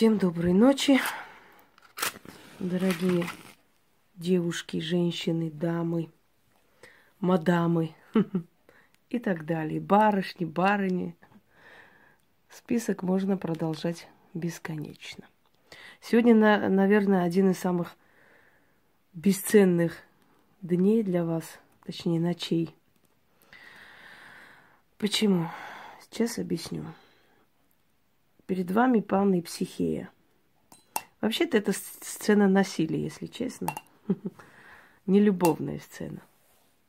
Всем доброй ночи, дорогие девушки, женщины, дамы, мадамы и так далее, барышни, барыни. Список можно продолжать бесконечно. Сегодня, наверное, один из самых бесценных дней для вас, точнее ночей. Почему? Сейчас объясню. Перед вами Павна Психея. Вообще-то это сцена насилия, если честно. Не любовная сцена.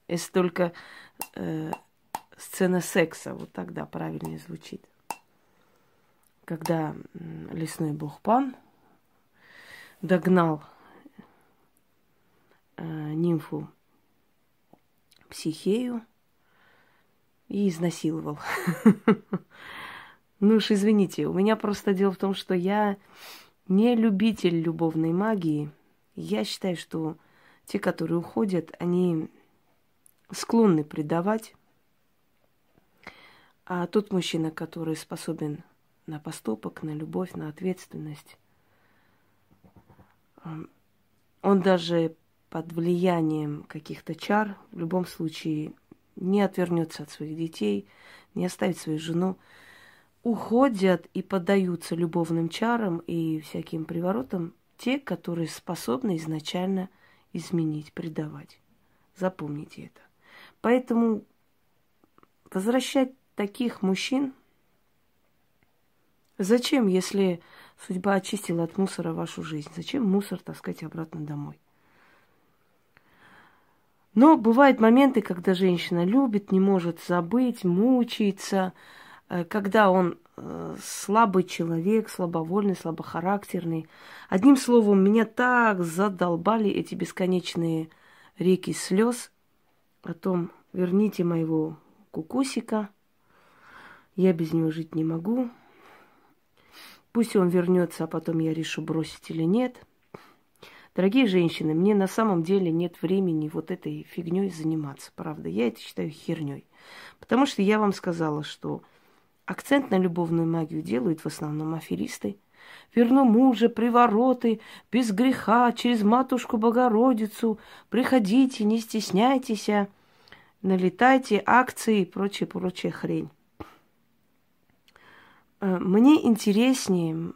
Если только э, сцена секса, вот тогда правильнее звучит. Когда лесной бог Пан догнал э, нимфу Психею и изнасиловал. Ну уж извините, у меня просто дело в том, что я не любитель любовной магии. Я считаю, что те, которые уходят, они склонны предавать. А тот мужчина, который способен на поступок, на любовь, на ответственность, он даже под влиянием каких-то чар в любом случае не отвернется от своих детей, не оставит свою жену уходят и поддаются любовным чарам и всяким приворотам те, которые способны изначально изменить, предавать. Запомните это. Поэтому возвращать таких мужчин зачем, если судьба очистила от мусора вашу жизнь? Зачем мусор таскать обратно домой? Но бывают моменты, когда женщина любит, не может забыть, мучается, когда он э, слабый человек, слабовольный, слабохарактерный. Одним словом, меня так задолбали эти бесконечные реки слез о том, верните моего кукусика, я без него жить не могу. Пусть он вернется, а потом я решу, бросить или нет. Дорогие женщины, мне на самом деле нет времени вот этой фигней заниматься, правда. Я это считаю херней. Потому что я вам сказала, что Акцент на любовную магию делают в основном аферисты. Верну мужа, привороты, без греха, через матушку Богородицу. Приходите, не стесняйтесь, а налетайте, акции и прочая-прочая хрень. Э, мне интереснее,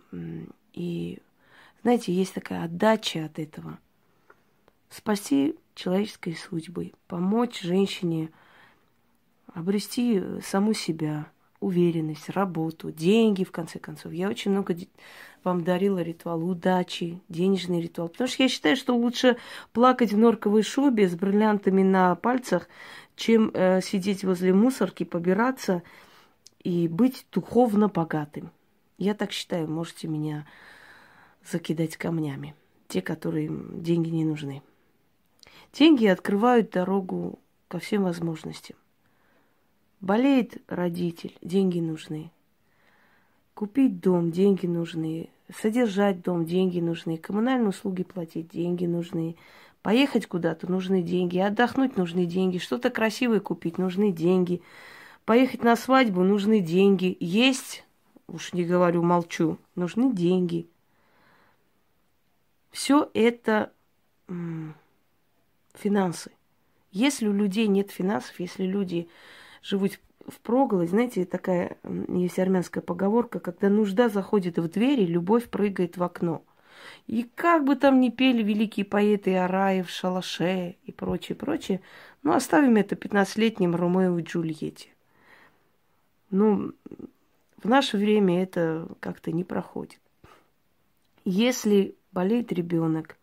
и, знаете, есть такая отдача от этого. Спасти человеческой судьбы, помочь женщине обрести саму себя – уверенность, работу, деньги, в конце концов. Я очень много вам дарила ритуал удачи, денежный ритуал. Потому что я считаю, что лучше плакать в норковой шубе с бриллиантами на пальцах, чем э, сидеть возле мусорки, побираться и быть духовно богатым. Я так считаю, можете меня закидать камнями. Те, которым деньги не нужны. Деньги открывают дорогу ко всем возможностям. Болеет родитель, деньги нужны. Купить дом, деньги нужны. Содержать дом, деньги нужны. Коммунальные услуги платить, деньги нужны. Поехать куда-то нужны деньги. Отдохнуть нужны деньги. Что-то красивое купить нужны деньги. Поехать на свадьбу нужны деньги. Есть, уж не говорю, молчу, нужны деньги. Все это финансы. Если у людей нет финансов, если люди живут в проголодь. Знаете, такая есть армянская поговорка, когда нужда заходит в двери, любовь прыгает в окно. И как бы там ни пели великие поэты Араев, Шалаше и прочее, прочее, ну, оставим это 15-летним Ромео и Джульетте. Ну, в наше время это как-то не проходит. Если болеет ребенок,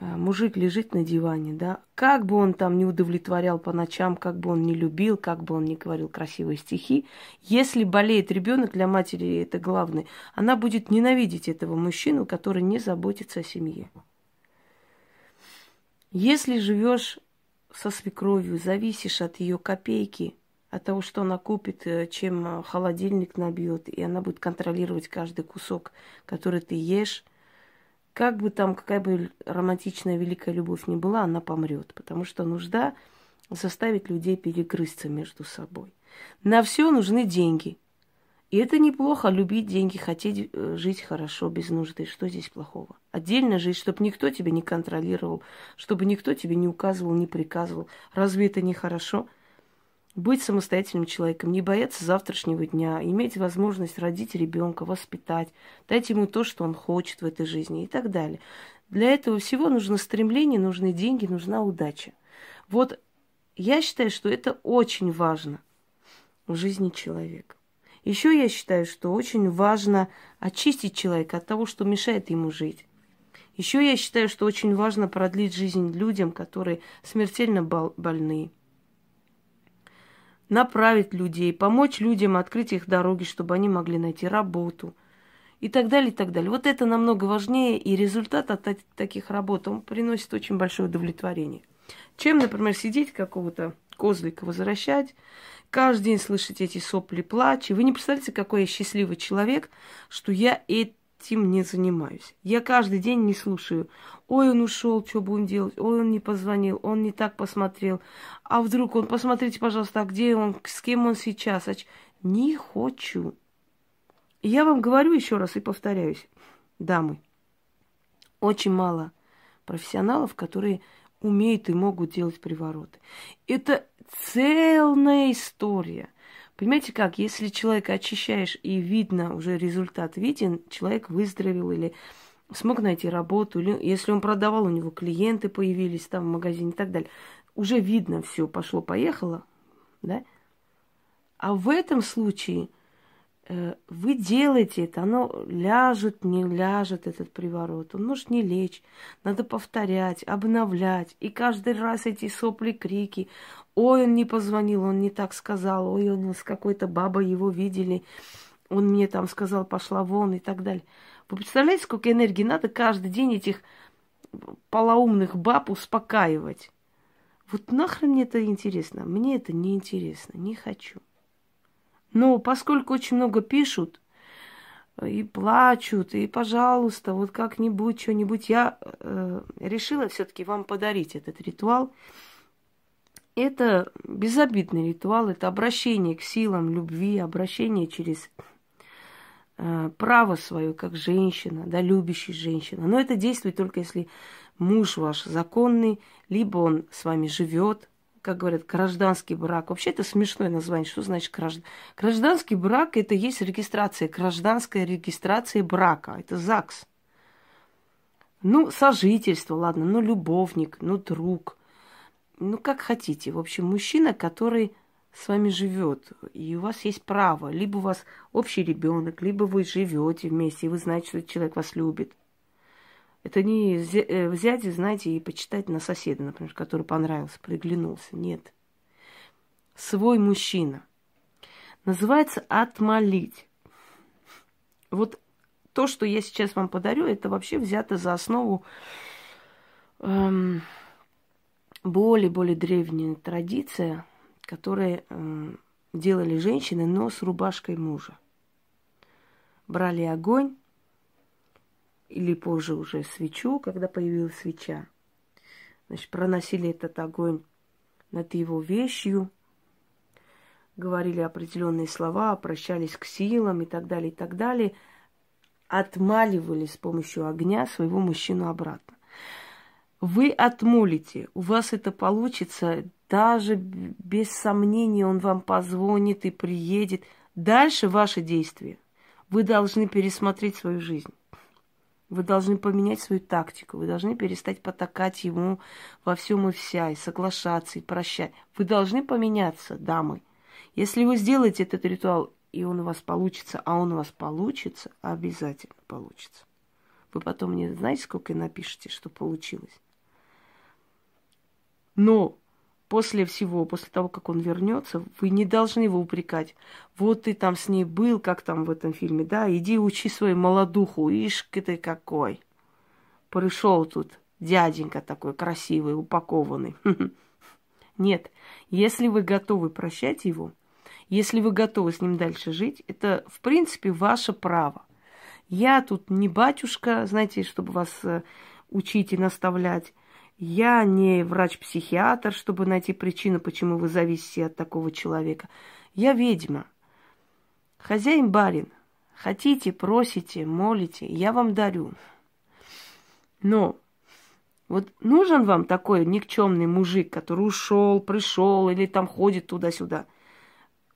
мужик лежит на диване, да, как бы он там не удовлетворял по ночам, как бы он не любил, как бы он не говорил красивые стихи, если болеет ребенок, для матери это главное, она будет ненавидеть этого мужчину, который не заботится о семье. Если живешь со свекровью, зависишь от ее копейки, от того, что она купит, э, чем э, холодильник набьет, и она будет контролировать каждый кусок, который ты ешь – как бы там, какая бы романтичная великая любовь ни была, она помрет, потому что нужда заставит людей перегрызться между собой. На все нужны деньги. И это неплохо, любить деньги, хотеть э, жить хорошо, без нужды. Что здесь плохого? Отдельно жить, чтобы никто тебя не контролировал, чтобы никто тебе не указывал, не приказывал. Разве это не хорошо? Быть самостоятельным человеком, не бояться завтрашнего дня, иметь возможность родить ребенка, воспитать, дать ему то, что он хочет в этой жизни и так далее. Для этого всего нужно стремление, нужны деньги, нужна удача. Вот я считаю, что это очень важно в жизни человека. Еще я считаю, что очень важно очистить человека от того, что мешает ему жить. Еще я считаю, что очень важно продлить жизнь людям, которые смертельно больны. Направить людей, помочь людям открыть их дороги, чтобы они могли найти работу и так далее, и так далее. Вот это намного важнее, и результат от таких работ, он приносит очень большое удовлетворение. Чем, например, сидеть какого-то козлика возвращать, каждый день слышать эти сопли, плачи. Вы не представляете, какой я счастливый человек, что я этим не занимаюсь. Я каждый день не слушаю. Ой, он ушел, что будем делать? Ой, он не позвонил, он не так посмотрел. А вдруг он, посмотрите, пожалуйста, а где он, с кем он сейчас? Не хочу. Я вам говорю еще раз и повторяюсь, дамы, очень мало профессионалов, которые умеют и могут делать привороты. Это целая история. Понимаете как, если человека очищаешь и видно, уже результат виден, человек выздоровел или смог найти работу, или если он продавал, у него клиенты появились там в магазине и так далее. Уже видно все, пошло-поехало, да? А в этом случае – вы делаете это, оно ляжет, не ляжет этот приворот. Он может не лечь. Надо повторять, обновлять. И каждый раз эти сопли, крики. Ой, он не позвонил, он не так сказал. Ой, он с какой-то бабой его видели. Он мне там сказал, пошла вон и так далее. Вы представляете, сколько энергии надо каждый день этих полоумных баб успокаивать? Вот нахрен мне это интересно? Мне это не интересно, не хочу. Но поскольку очень много пишут и плачут, и, пожалуйста, вот как-нибудь, что-нибудь, я э, решила все-таки вам подарить этот ритуал. Это безобидный ритуал, это обращение к силам любви, обращение через э, право свое, как женщина, да, любящая женщина. Но это действует только если муж ваш законный, либо он с вами живет, как говорят, гражданский брак. Вообще это смешное название. Что значит граждан... гражданский брак? Это есть регистрация, гражданская регистрация брака. Это ЗАГС. Ну, сожительство, ладно, ну, любовник, ну, друг. Ну, как хотите. В общем, мужчина, который с вами живет, и у вас есть право. Либо у вас общий ребенок, либо вы живете вместе, и вы знаете, что этот человек вас любит. Это не э, взять и, знаете, и почитать на соседа, например, который понравился, приглянулся. Нет. Свой мужчина. Называется отмолить. Вот то, что я сейчас вам подарю, это вообще взято за основу эм, более-более древняя традиция, которую эм, делали женщины, но с рубашкой мужа. Брали огонь, или позже уже свечу, когда появилась свеча. Значит, проносили этот огонь над его вещью, говорили определенные слова, обращались к силам и так далее, и так далее, отмаливали с помощью огня своего мужчину обратно. Вы отмолите, у вас это получится, даже без сомнения он вам позвонит и приедет. Дальше ваши действия. Вы должны пересмотреть свою жизнь. Вы должны поменять свою тактику, вы должны перестать потакать ему во всем и вся, и соглашаться, и прощать. Вы должны поменяться, дамы. Если вы сделаете этот ритуал, и он у вас получится, а он у вас получится, обязательно получится. Вы потом мне знаете, сколько напишите, что получилось. Но после всего, после того, как он вернется, вы не должны его упрекать. Вот ты там с ней был, как там в этом фильме, да, иди учи свою молодуху, ишь ты какой. Пришел тут дяденька такой красивый, упакованный. Нет, если вы готовы прощать его, если вы готовы с ним дальше жить, это, в принципе, ваше право. Я тут не батюшка, знаете, чтобы вас э, учить и наставлять. Я не врач-психиатр, чтобы найти причину, почему вы зависите от такого человека. Я ведьма. Хозяин барин. Хотите, просите, молите, я вам дарю. Но вот нужен вам такой никчемный мужик, который ушел, пришел или там ходит туда-сюда.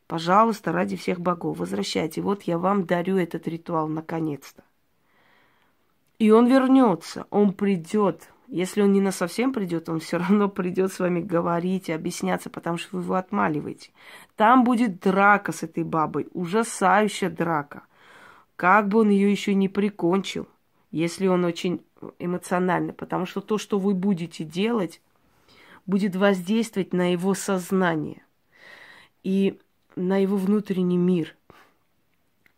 Пожалуйста, ради всех богов, возвращайте. Вот я вам дарю этот ритуал наконец-то. И он вернется, он придет. Если он не на совсем придет, он все равно придет с вами говорить, объясняться, потому что вы его отмаливаете. Там будет драка с этой бабой, ужасающая драка. Как бы он ее еще не прикончил, если он очень эмоционально, потому что то, что вы будете делать, будет воздействовать на его сознание и на его внутренний мир.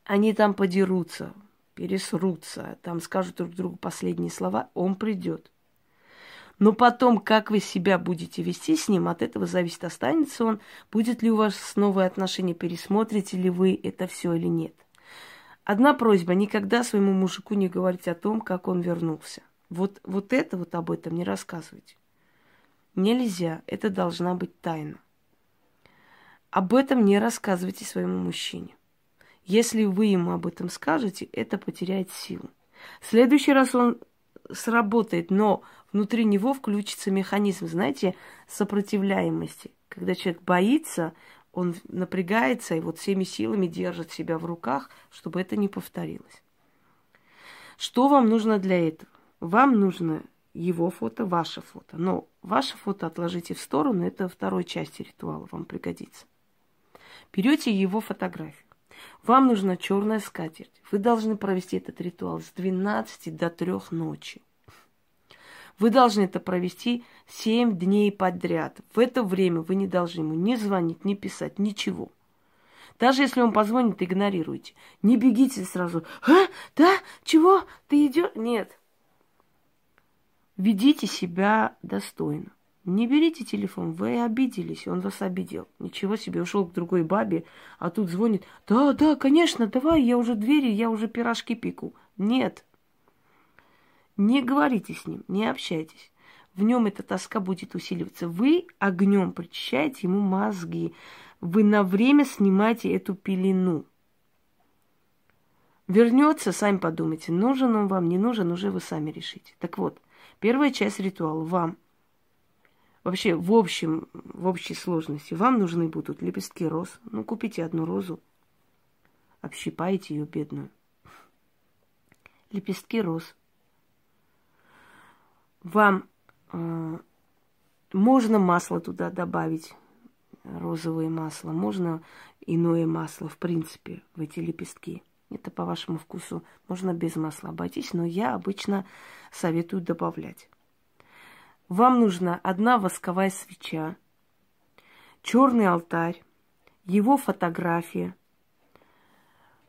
Они там подерутся, пересрутся, там скажут друг другу последние слова, он придет. Но потом, как вы себя будете вести с ним, от этого зависит, останется он, будет ли у вас новые отношения, пересмотрите ли вы это все или нет. Одна просьба, никогда своему мужику не говорить о том, как он вернулся. Вот, вот это вот об этом не рассказывайте. Нельзя, это должна быть тайна. Об этом не рассказывайте своему мужчине. Если вы ему об этом скажете, это потеряет силу. В следующий раз он сработает, но внутри него включится механизм, знаете, сопротивляемости. Когда человек боится, он напрягается и вот всеми силами держит себя в руках, чтобы это не повторилось. Что вам нужно для этого? Вам нужно его фото, ваше фото. Но ваше фото отложите в сторону, это второй части ритуала вам пригодится. Берете его фотографию. Вам нужна черная скатерть. Вы должны провести этот ритуал с 12 до 3 ночи. Вы должны это провести 7 дней подряд. В это время вы не должны ему ни звонить, ни писать, ничего. Даже если он позвонит, игнорируйте. Не бегите сразу. А? Да? Чего? Ты идешь? Нет. Ведите себя достойно. Не берите телефон, вы обиделись, он вас обидел. Ничего себе, ушел к другой бабе, а тут звонит. Да, да, конечно, давай, я уже двери, я уже пирожки пеку. Нет, не говорите с ним, не общайтесь. В нем эта тоска будет усиливаться. Вы огнем прочищаете ему мозги. Вы на время снимаете эту пелену. Вернется, сами подумайте, нужен он вам, не нужен, уже вы сами решите. Так вот, первая часть ритуала вам. Вообще, в общем, в общей сложности, вам нужны будут лепестки роз. Ну, купите одну розу, общипайте ее бедную. Лепестки роз – вам э, можно масло туда добавить, розовое масло, можно иное масло, в принципе, в эти лепестки. Это по вашему вкусу. Можно без масла обойтись, но я обычно советую добавлять. Вам нужна одна восковая свеча, черный алтарь, его фотография.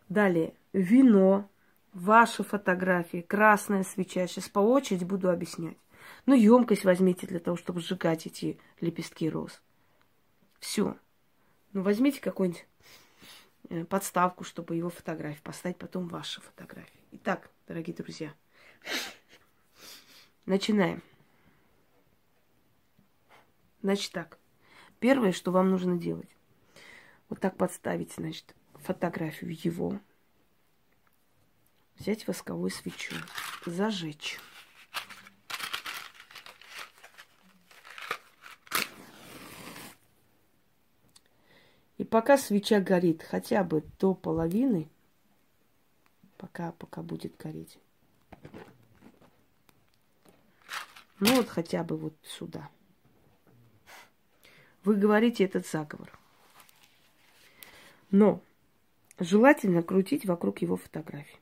Далее вино, ваши фотографии, красная свеча. Сейчас по очереди буду объяснять. Ну, емкость возьмите для того, чтобы сжигать эти лепестки роз. Все. Ну, возьмите какую-нибудь э, подставку, чтобы его фотографии поставить, потом ваши фотографии. Итак, дорогие друзья, начинаем. Значит так, первое, что вам нужно делать, вот так подставить, значит, фотографию его, взять восковую свечу, зажечь. И пока свеча горит хотя бы до половины, пока, пока будет гореть, ну вот хотя бы вот сюда, вы говорите этот заговор. Но желательно крутить вокруг его фотографии.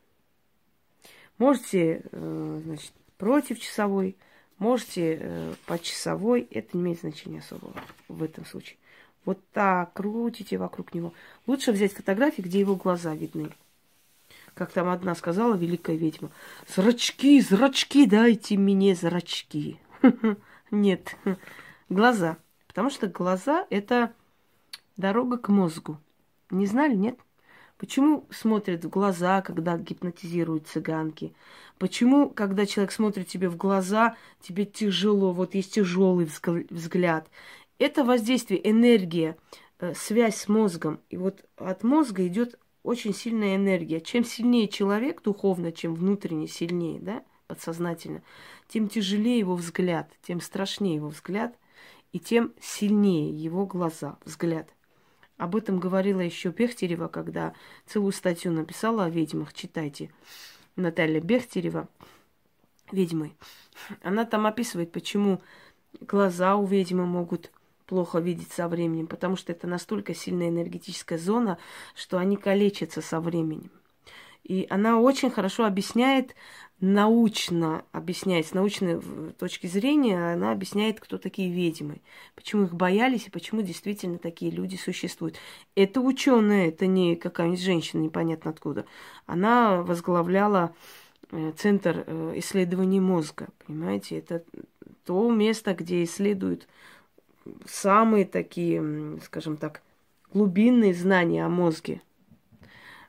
Можете, э, значит, против часовой, можете э, по часовой, это не имеет значения особого в этом случае. Вот так крутите вокруг него. Лучше взять фотографии, где его глаза видны. Как там одна сказала, великая ведьма. Зрачки, зрачки, дайте мне зрачки. Нет, глаза. Потому что глаза – это дорога к мозгу. Не знали, нет? Почему смотрят в глаза, когда гипнотизируют цыганки? Почему, когда человек смотрит тебе в глаза, тебе тяжело, вот есть тяжелый взгляд это воздействие, энергия, э, связь с мозгом. И вот от мозга идет очень сильная энергия. Чем сильнее человек духовно, чем внутренне сильнее, да, подсознательно, тем тяжелее его взгляд, тем страшнее его взгляд, и тем сильнее его глаза, взгляд. Об этом говорила еще Бехтерева, когда целую статью написала о ведьмах. Читайте. Наталья Бехтерева, ведьмы. Она там описывает, почему глаза у ведьмы могут плохо видеть со временем, потому что это настолько сильная энергетическая зона, что они калечатся со временем. И она очень хорошо объясняет, научно объясняет, с научной точки зрения, она объясняет, кто такие ведьмы, почему их боялись и почему действительно такие люди существуют. Это ученая, это не какая-нибудь женщина, непонятно откуда. Она возглавляла э, Центр э, исследований мозга, понимаете, это то место, где исследуют самые такие, скажем так, глубинные знания о мозге.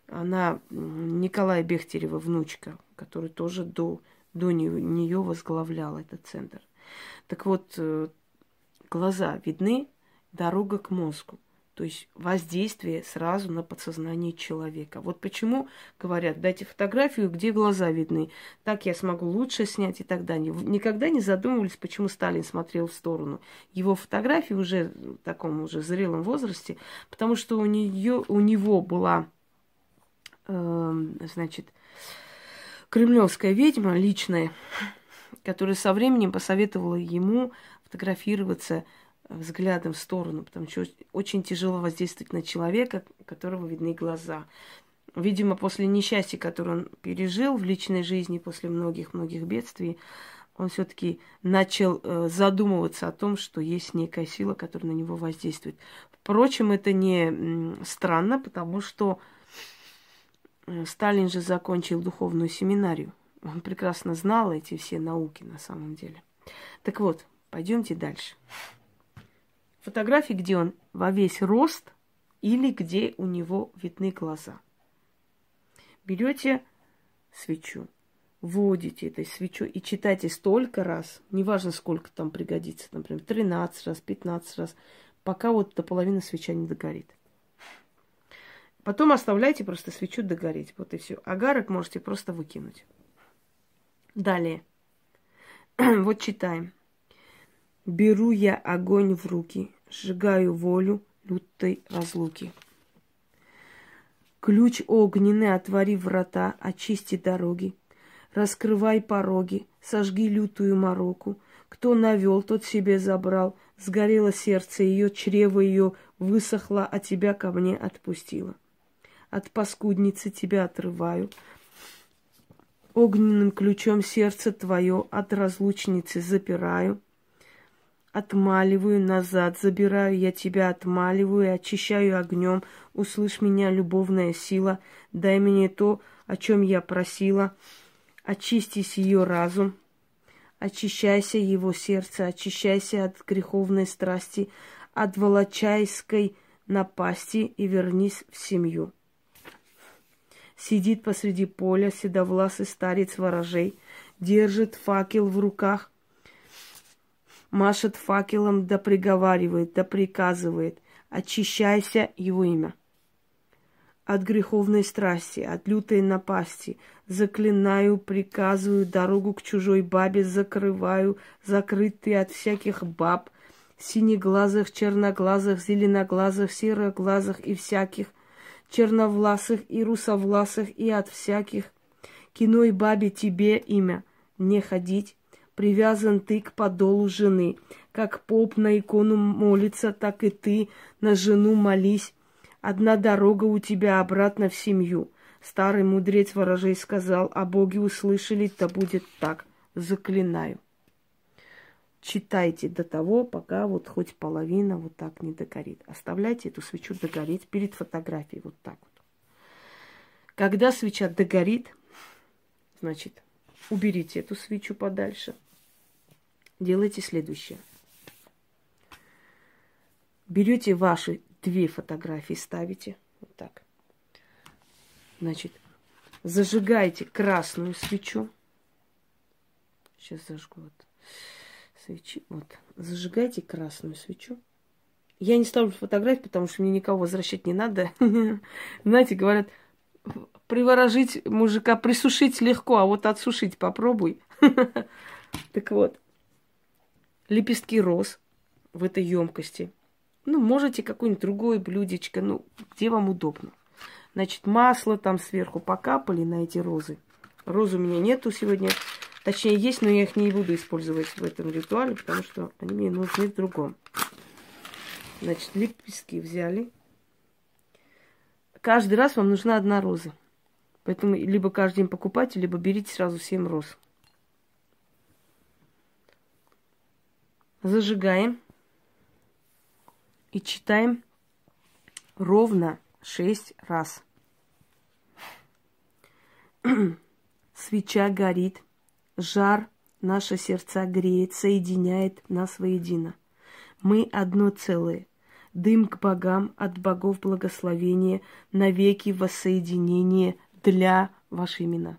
Она Николая Бехтерева, внучка, который тоже до, до нее, возглавлял этот центр. Так вот, э, глаза видны, дорога к мозгу. То есть воздействие сразу на подсознание человека. Вот почему говорят, дайте фотографию, где глаза видны. Так я смогу лучше снять и так далее. Никогда не задумывались, почему Сталин смотрел в сторону. Его фотографии уже в таком уже зрелом возрасте, потому что у, нее, у него была, э, значит, кремлевская ведьма личная, которая со временем посоветовала ему фотографироваться взглядом в сторону, потому что очень тяжело воздействовать на человека, у которого видны глаза. Видимо, после несчастья, которое он пережил в личной жизни, после многих-многих бедствий, он все-таки начал э, задумываться о том, что есть некая сила, которая на него воздействует. Впрочем, это не странно, потому что Сталин же закончил духовную семинарию. Он прекрасно знал эти все науки на самом деле. Так вот, пойдемте дальше фотографии, где он во весь рост или где у него видны глаза. Берете свечу, вводите этой свечу и читайте столько раз, неважно сколько там пригодится, например, 13 раз, 15 раз, пока вот до половины свеча не догорит. Потом оставляйте просто свечу догореть. Вот и все. Агарок можете просто выкинуть. Далее. вот читаем. Беру я огонь в руки, сжигаю волю лютой разлуки. Ключ огненный, отвори врата, очисти дороги. Раскрывай пороги, сожги лютую мороку. Кто навел, тот себе забрал. Сгорело сердце ее, чрево ее высохло, а тебя ко мне отпустила. От паскудницы тебя отрываю. Огненным ключом сердце твое от разлучницы запираю отмаливаю назад, забираю я тебя, отмаливаю, очищаю огнем. Услышь меня, любовная сила, дай мне то, о чем я просила. Очистись ее разум, очищайся его сердце, очищайся от греховной страсти, от волочайской напасти и вернись в семью. Сидит посреди поля седовласый старец ворожей, держит факел в руках, машет факелом, да приговаривает, да приказывает, очищайся его имя. От греховной страсти, от лютой напасти, заклинаю, приказываю, дорогу к чужой бабе закрываю, закрытый от всяких баб, синеглазых, черноглазых, зеленоглазых, сероглазых и всяких, черновласых и русовласых и от всяких. Киной бабе тебе имя, не ходить, привязан ты к подолу жены. Как поп на икону молится, так и ты на жену молись. Одна дорога у тебя обратно в семью. Старый мудрец ворожей сказал, а боги услышали, то будет так. Заклинаю. Читайте до того, пока вот хоть половина вот так не догорит. Оставляйте эту свечу догореть перед фотографией вот так вот. Когда свеча догорит, значит, уберите эту свечу подальше делайте следующее. Берете ваши две фотографии, ставите вот так. Значит, зажигаете красную свечу. Сейчас зажгу вот свечи. Вот. Зажигайте красную свечу. Я не ставлю фотографии, потому что мне никого возвращать не надо. Знаете, говорят, приворожить мужика, присушить легко, а вот отсушить попробуй. Так вот, лепестки роз в этой емкости. Ну, можете какое-нибудь другое блюдечко, ну, где вам удобно. Значит, масло там сверху покапали на эти розы. Розы у меня нету сегодня. Точнее, есть, но я их не буду использовать в этом ритуале, потому что они мне нужны в другом. Значит, лепестки взяли. Каждый раз вам нужна одна роза. Поэтому либо каждый день покупайте, либо берите сразу 7 роз. Зажигаем и читаем ровно 6 раз. Свеча горит, жар наши сердца греет, соединяет нас воедино. Мы одно целое. Дым к богам, от богов благословения, навеки воссоединение для ваши имена.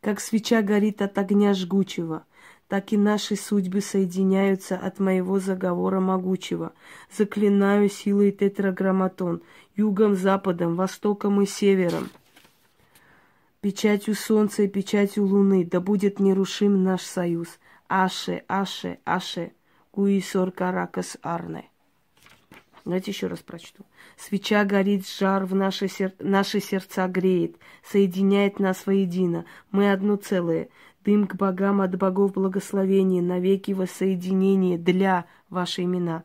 Как свеча горит от огня жгучего, так и наши судьбы соединяются от моего заговора могучего. Заклинаю силой тетраграмматон, югом, западом, востоком и севером. Печатью солнца и печатью луны, да будет нерушим наш союз. Аше, аше, аше, куисор каракас арне. Давайте еще раз прочту. Свеча горит, жар в наши, сер... наши сердца греет, соединяет нас воедино. Мы одно целое. Дым к богам от богов благословения, навеки воссоединение для ваши имена.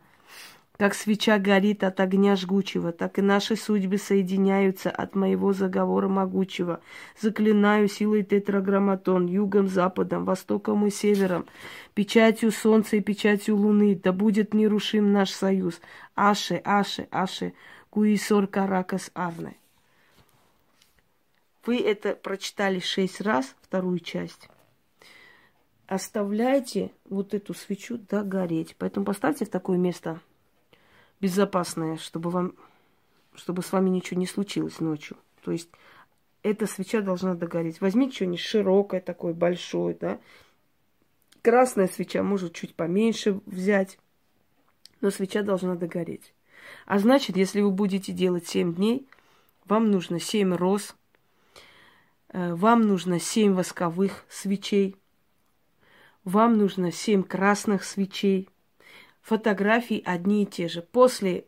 Как свеча горит от огня жгучего, так и наши судьбы соединяются от моего заговора могучего. Заклинаю силой тетраграмматон, югом, западом, востоком и севером, печатью солнца и печатью луны, да будет нерушим наш союз. Аше, аше, аше, куисор каракас арне. Вы это прочитали шесть раз, вторую часть оставляйте вот эту свечу догореть. Поэтому поставьте в такое место безопасное, чтобы вам, чтобы с вами ничего не случилось ночью. То есть эта свеча должна догореть. Возьмите что-нибудь широкое такое, большое, да. Красная свеча может чуть поменьше взять, но свеча должна догореть. А значит, если вы будете делать 7 дней, вам нужно 7 роз, э, вам нужно 7 восковых свечей, вам нужно 7 красных свечей, фотографии одни и те же. После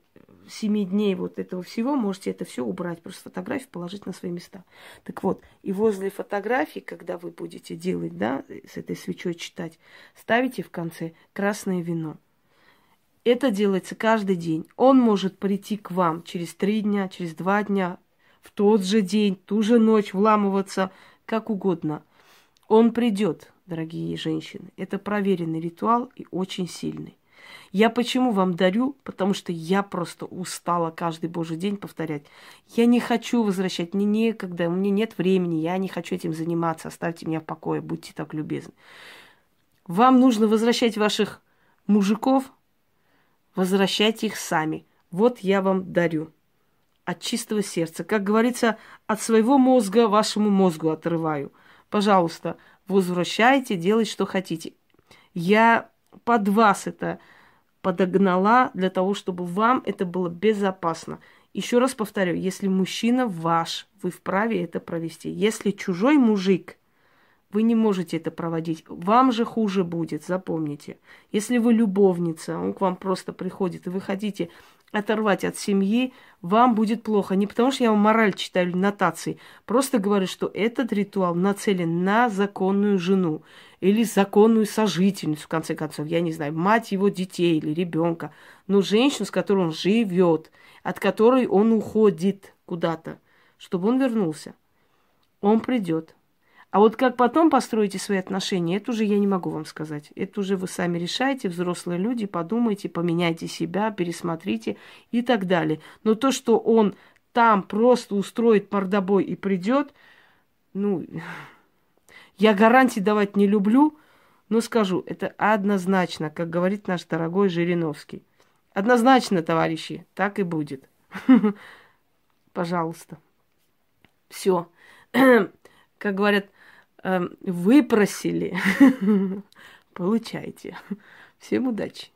семи дней вот этого всего можете это все убрать, просто фотографии положить на свои места. Так вот, и возле фотографии, когда вы будете делать, да, с этой свечой читать, ставите в конце красное вино. Это делается каждый день. Он может прийти к вам через три дня, через два дня, в тот же день, ту же ночь, вламываться, как угодно. Он придет, дорогие женщины. Это проверенный ритуал и очень сильный. Я почему вам дарю? Потому что я просто устала каждый божий день повторять. Я не хочу возвращать, мне некогда, у меня нет времени, я не хочу этим заниматься, оставьте меня в покое, будьте так любезны. Вам нужно возвращать ваших мужиков, возвращайте их сами. Вот я вам дарю от чистого сердца. Как говорится, от своего мозга вашему мозгу отрываю. Пожалуйста, возвращайте, делайте, что хотите. Я под вас это подогнала для того, чтобы вам это было безопасно. Еще раз повторю, если мужчина ваш, вы вправе это провести. Если чужой мужик, вы не можете это проводить. Вам же хуже будет, запомните. Если вы любовница, он к вам просто приходит, и вы хотите оторвать от семьи, вам будет плохо. Не потому что я вам мораль читаю нотации, просто говорю, что этот ритуал нацелен на законную жену или законную сожительницу, в конце концов, я не знаю, мать его детей или ребенка, но женщину, с которой он живет, от которой он уходит куда-то, чтобы он вернулся. Он придет. А вот как потом построите свои отношения, это уже я не могу вам сказать. Это уже вы сами решаете, взрослые люди, подумайте, поменяйте себя, пересмотрите и так далее. Но то, что он там просто устроит мордобой и придет, ну, я гарантии давать не люблю, но скажу, это однозначно, как говорит наш дорогой Жириновский. Однозначно, товарищи, так и будет. Пожалуйста. Все. Как говорят, выпросили. Получайте. Всем удачи.